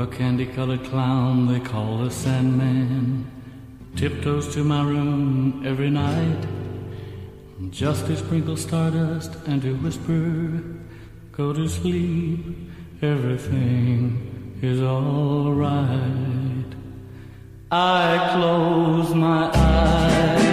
A candy colored clown they call the Sandman tiptoes to my room every night just to sprinkle stardust and to whisper, Go to sleep, everything is alright. I close my eyes.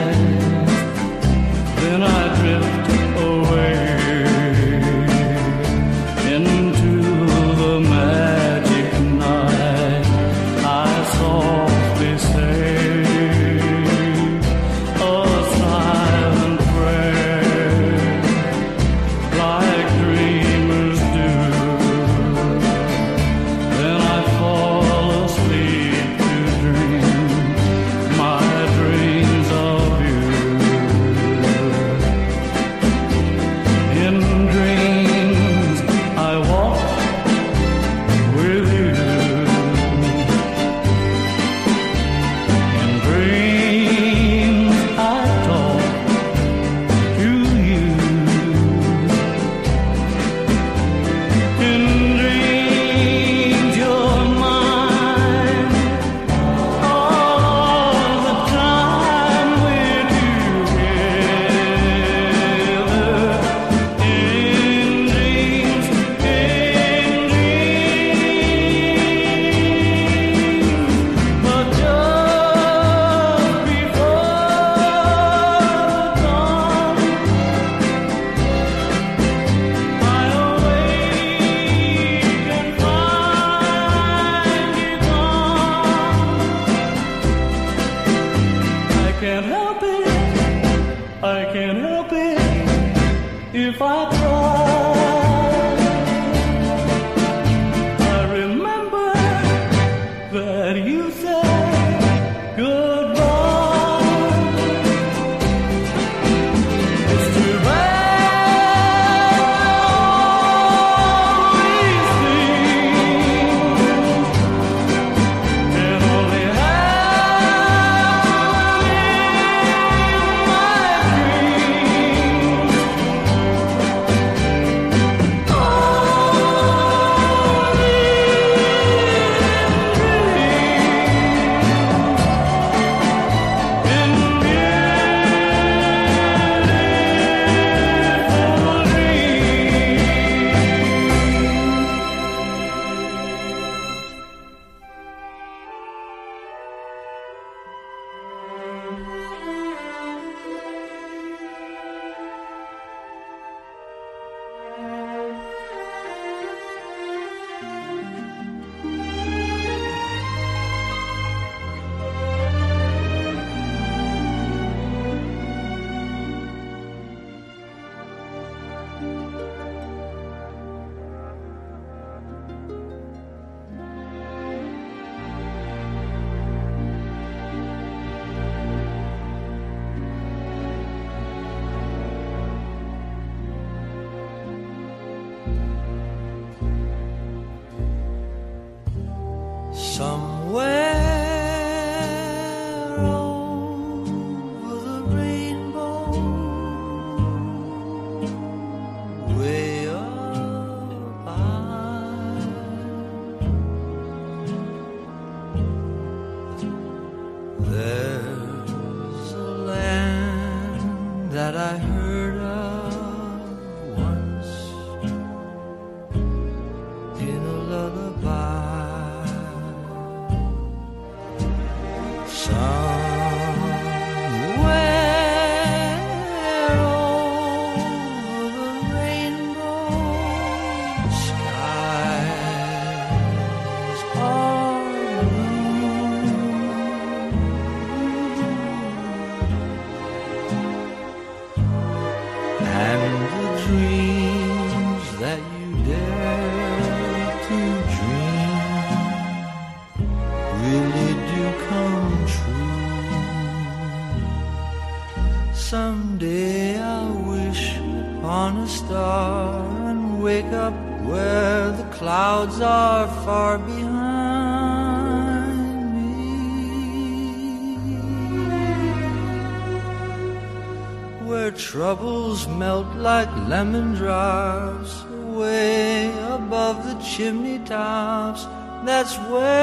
like lemon drops way above the chimney tops. That's where.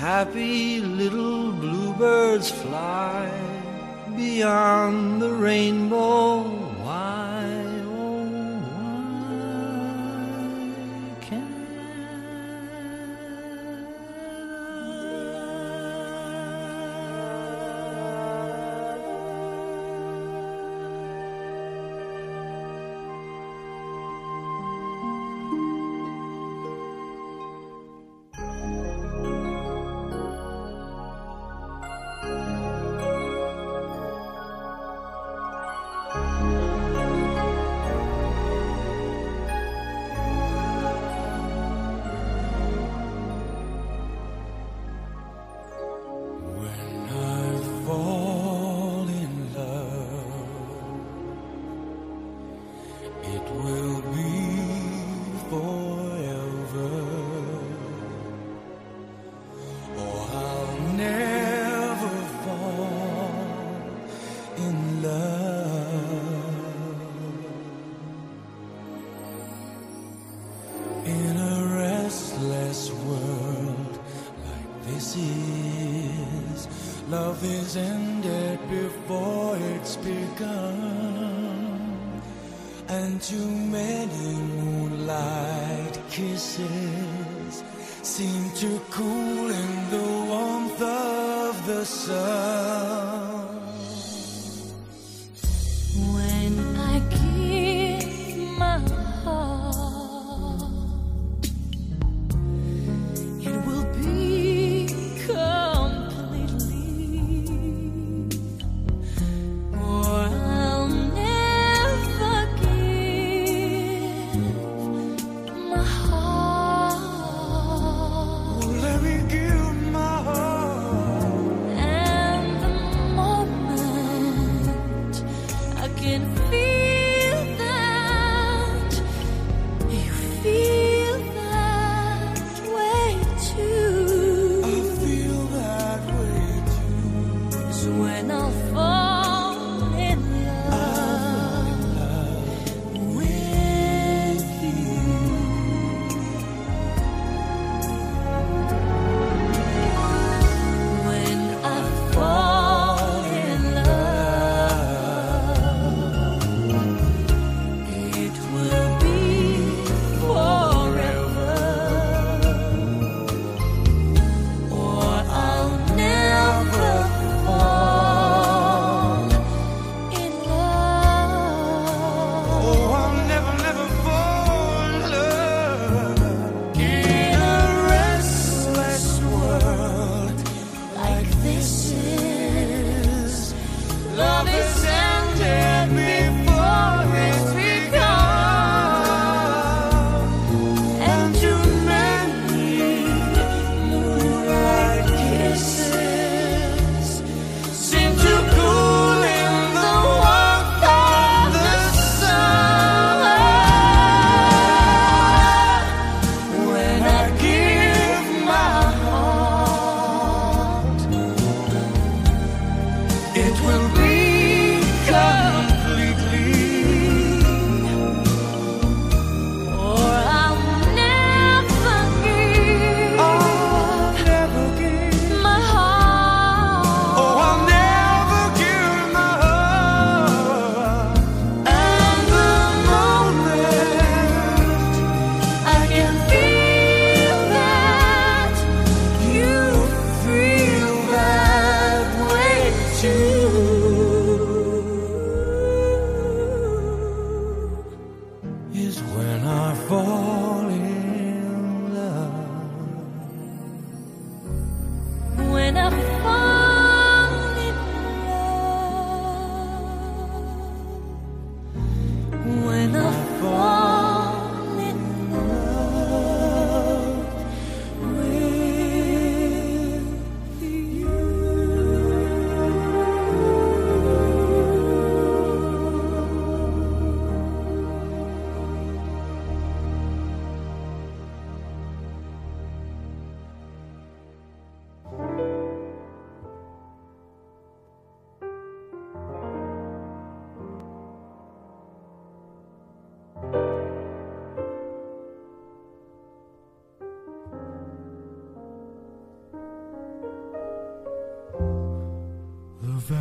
happy little bluebirds fly beyond the rainbow. many moonlight kisses seem to cool in the warmth of the sun.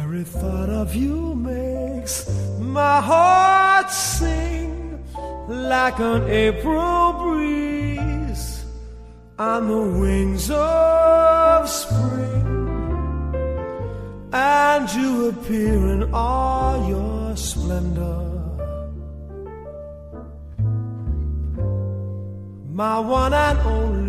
Very thought of you makes my heart sing like an April breeze on the wings of spring. And you appear in all your splendor. My one and only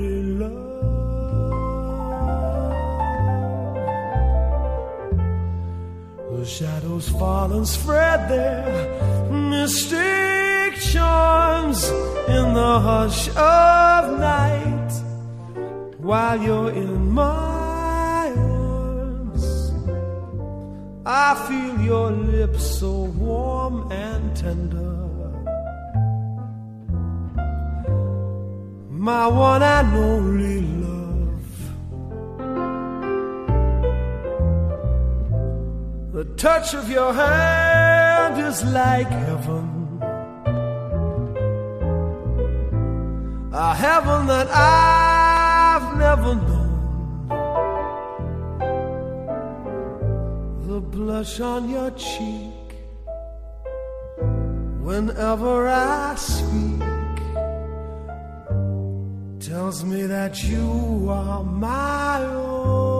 shadows fall and spread their mystic charms in the hush of night while you're in my arms. I feel your lips so warm and tender. My one and only love. Touch of your hand is like heaven. A heaven that I've never known. The blush on your cheek whenever I speak tells me that you are my own.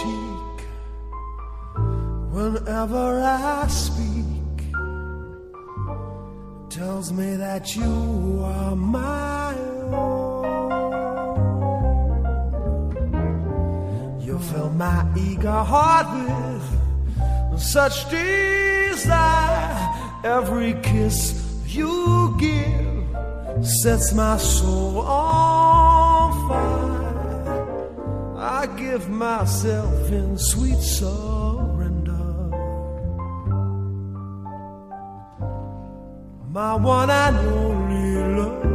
cheek whenever I speak tells me that you are my own. You fill my eager heart with such desire. Every kiss you give sets my soul on fire. I give myself in sweet surrender. My one and only love.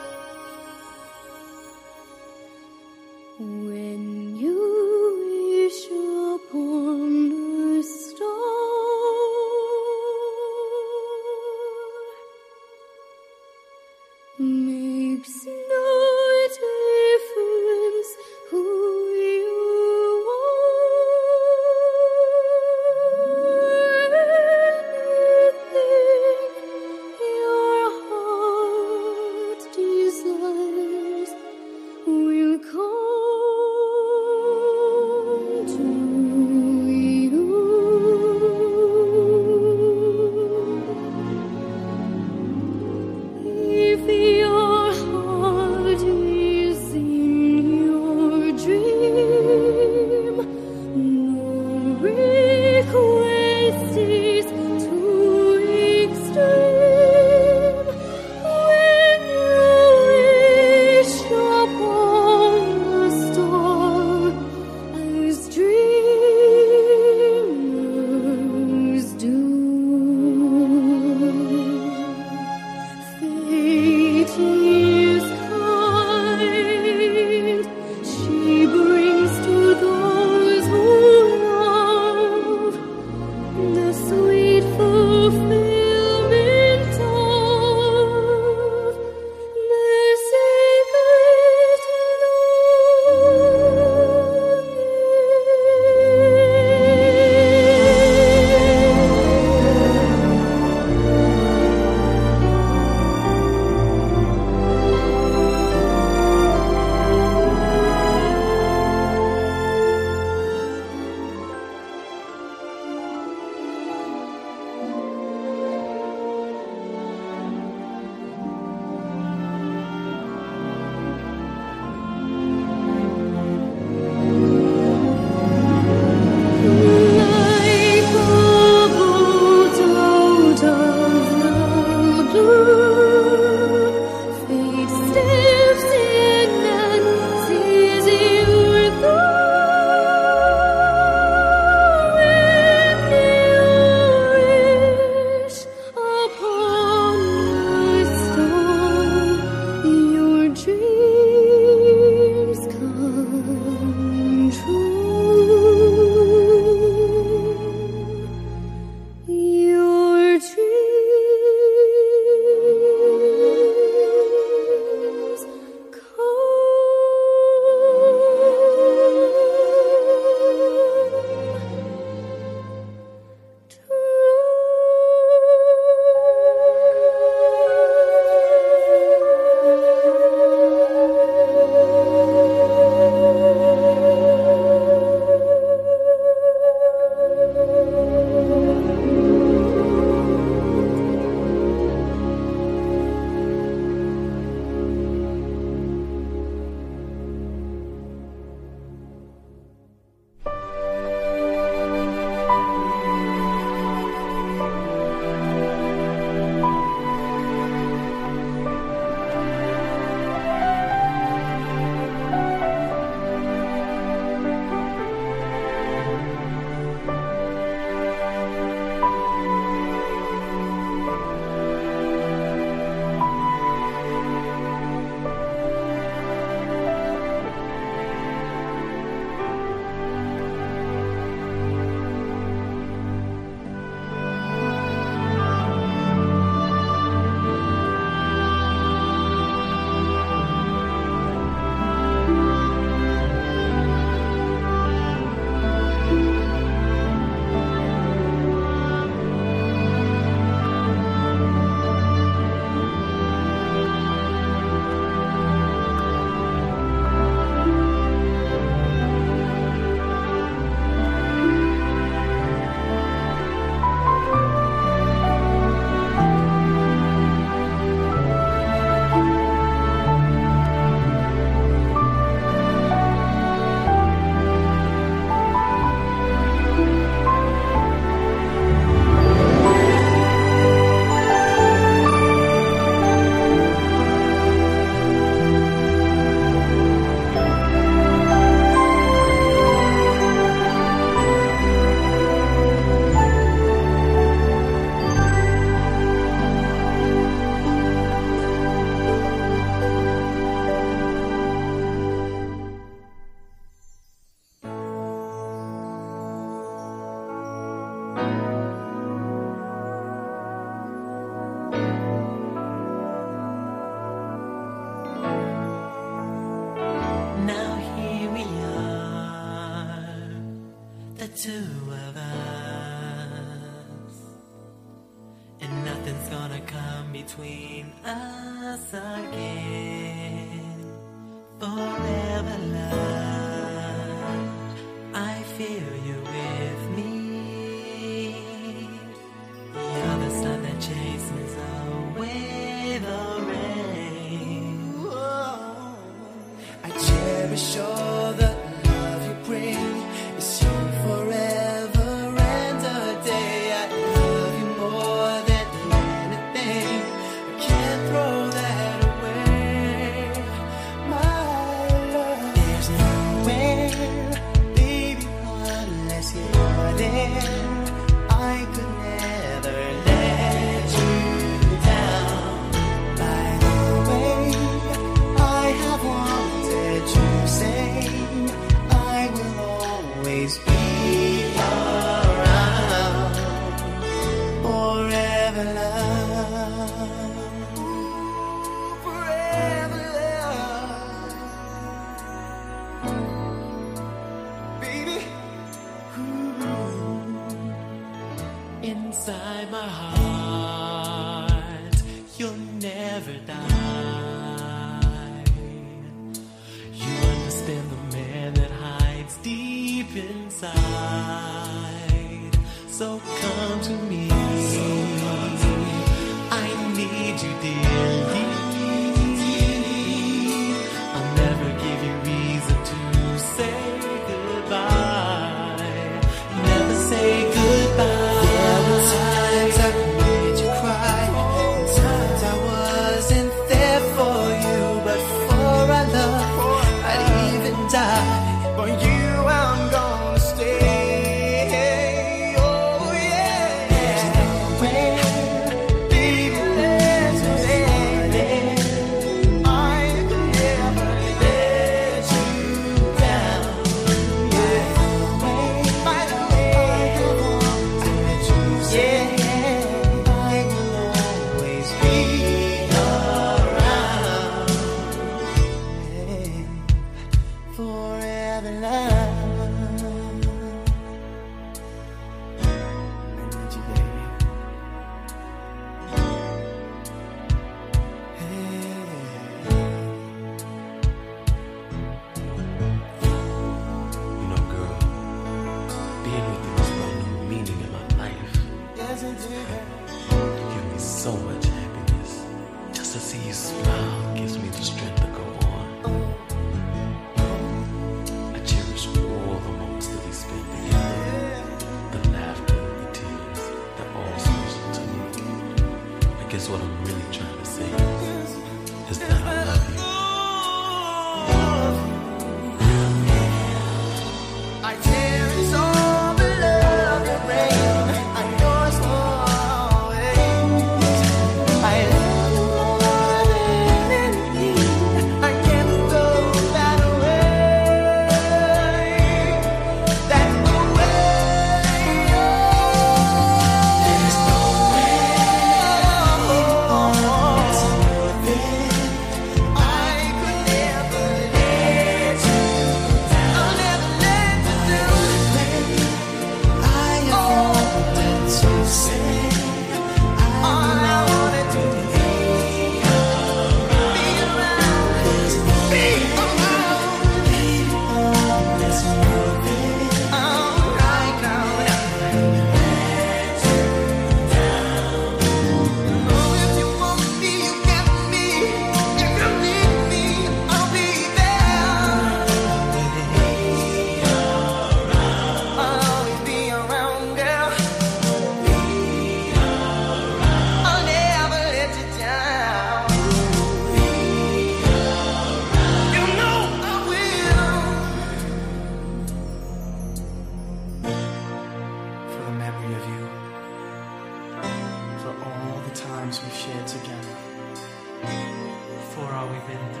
been through.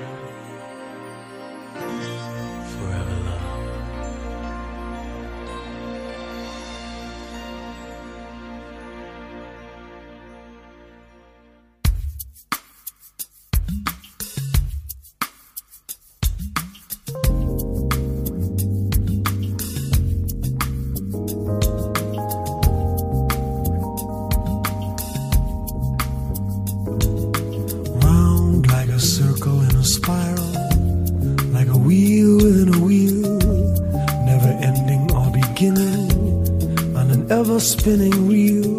Spinning wheel,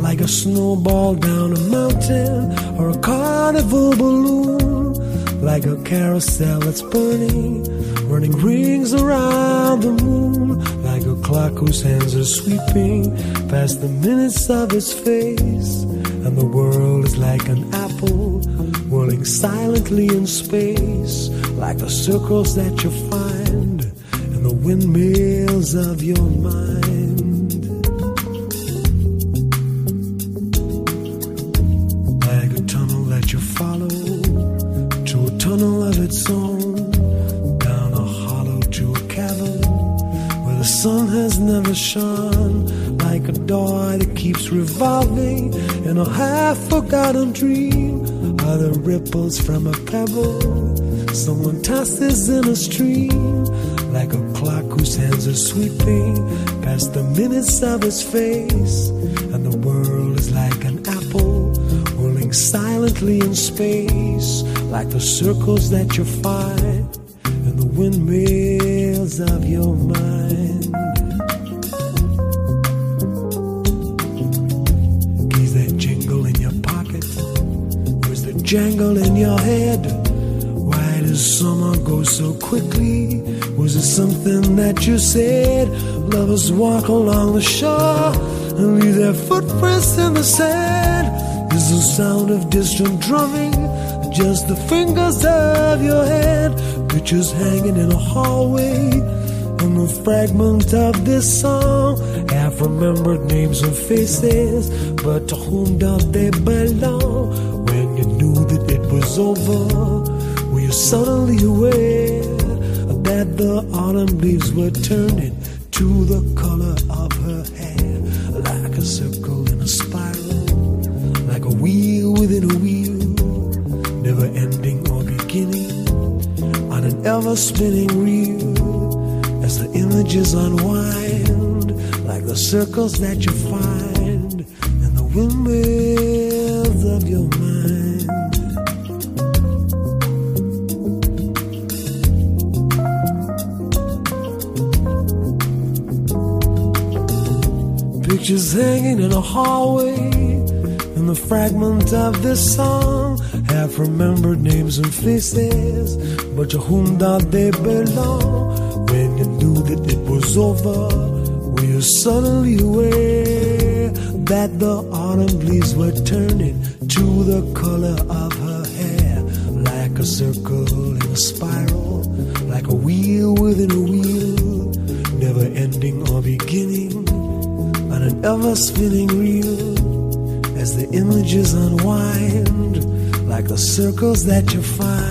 like a snowball down a mountain or a carnival balloon, like a carousel that's burning, running rings around the moon, like a clock whose hands are sweeping past the minutes of its face, and the world is like an apple whirling silently in space, like the circles that you find in the windmills of your mind. Ripples from a pebble someone tosses in a stream, like a clock whose hands are sweeping past the minutes of its face, and the world is like an apple rolling silently in space, like the circles that you find in the windmills of your mind. Jangle in your head? Why does summer go so quickly? Was it something that you said? Lovers walk along the shore and leave their footprints in the sand. Is the sound of distant drumming just the fingers of your hand? Pictures hanging in a hallway and the fragment of this song. Half remembered names and faces, but to whom do they belong? Was over, were you suddenly aware that the autumn leaves were turning to the color of her hair, like a circle in a spiral, like a wheel within a wheel, never ending or beginning, on an ever spinning reel, as the images unwind, like the circles that you find in the windmills of your mind. Pictures hanging in a hallway, and the fragment of this song. Half remembered names and faces, but to whom do they belong? When you knew that it was over, were you suddenly aware that the autumn leaves were turning to the color of her hair, like a circle in a spiral, like a wheel within a wheel, never ending or beginning on an ever spinning reel as the images unwind like the circles that you find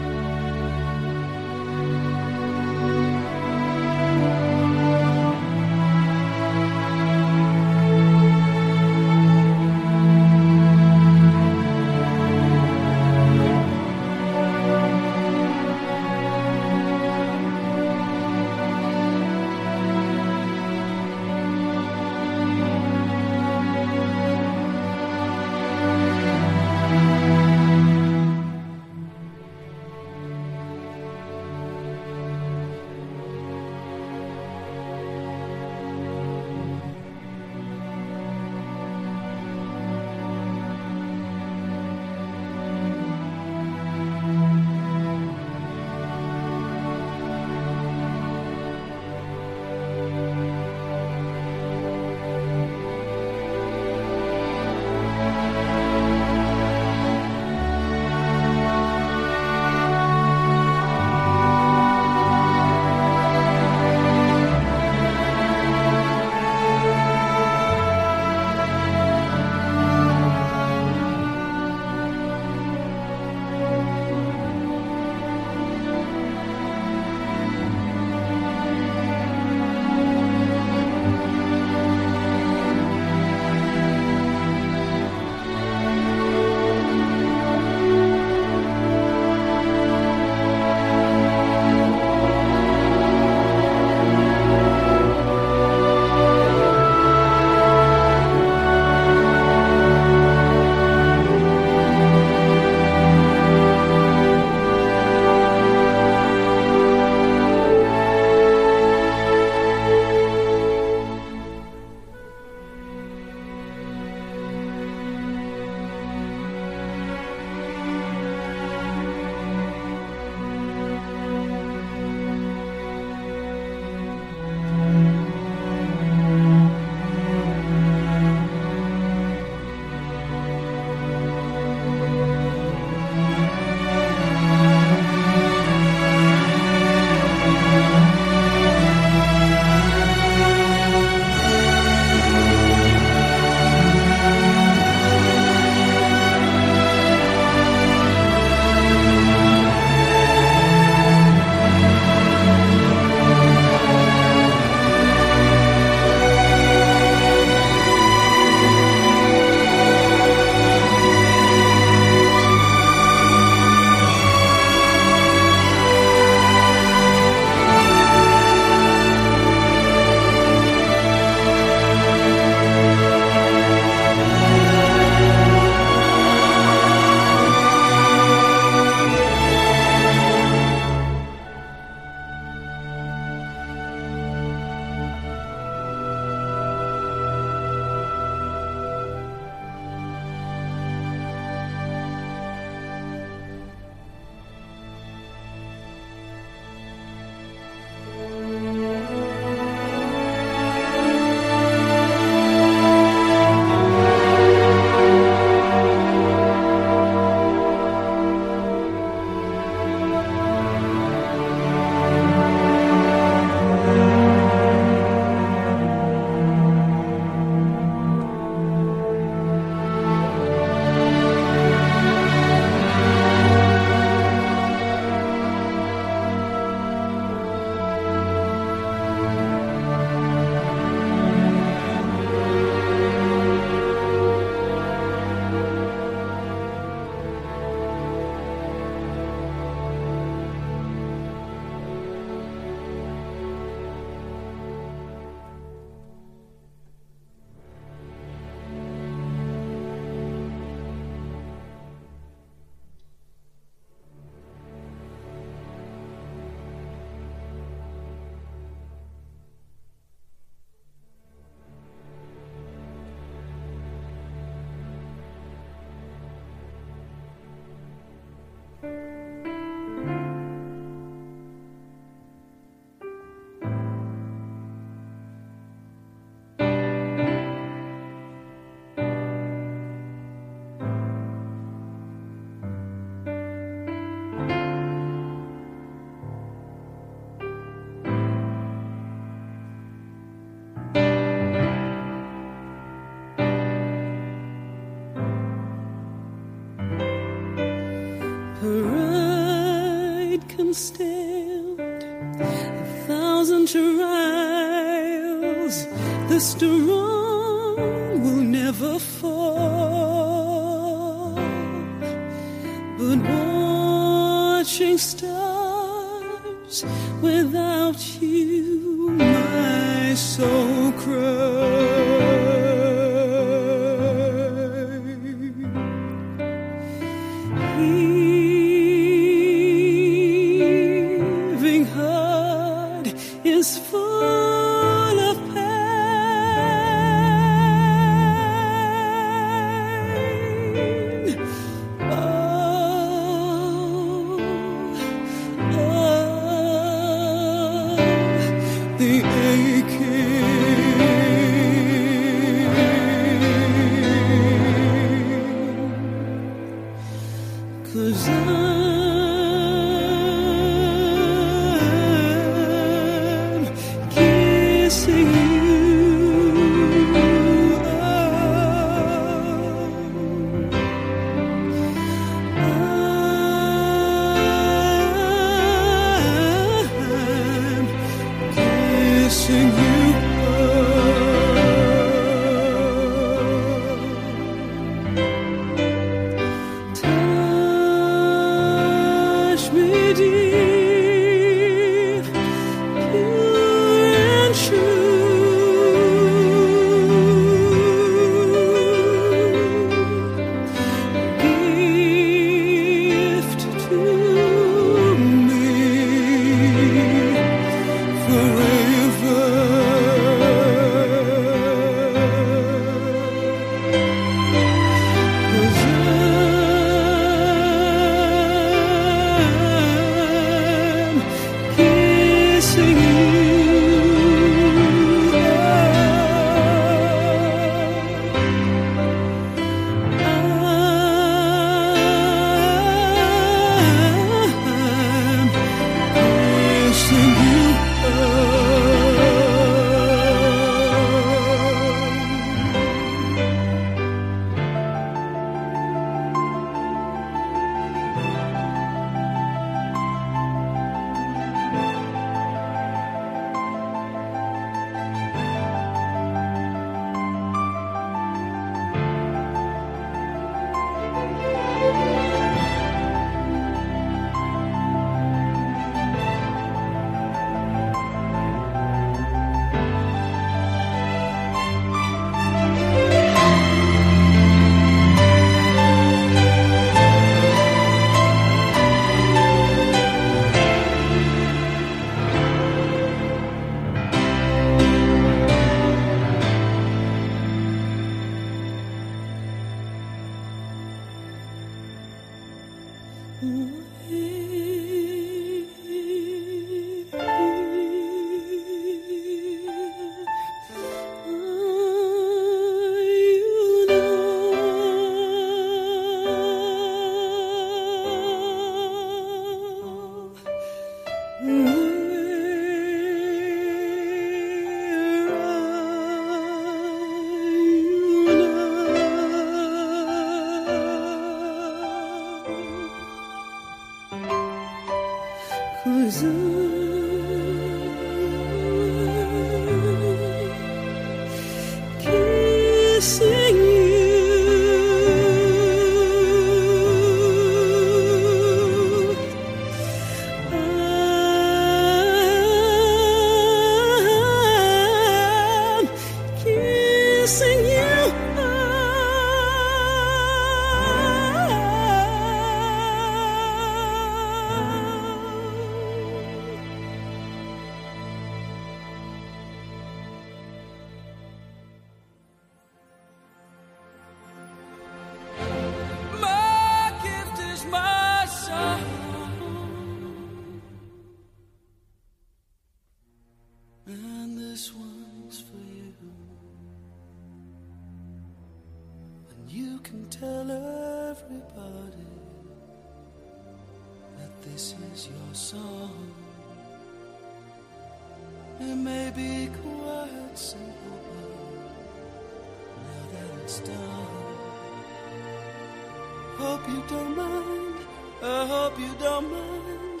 Hope mind.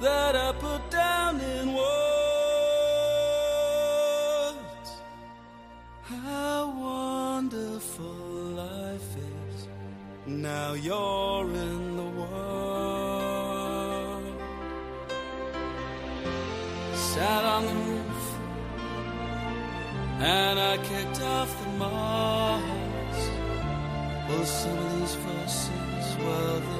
That I put down in words. How wonderful life is. Now you're in the world. Sat on the roof and I kicked off the moss. Well, some of these verses, well,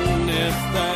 if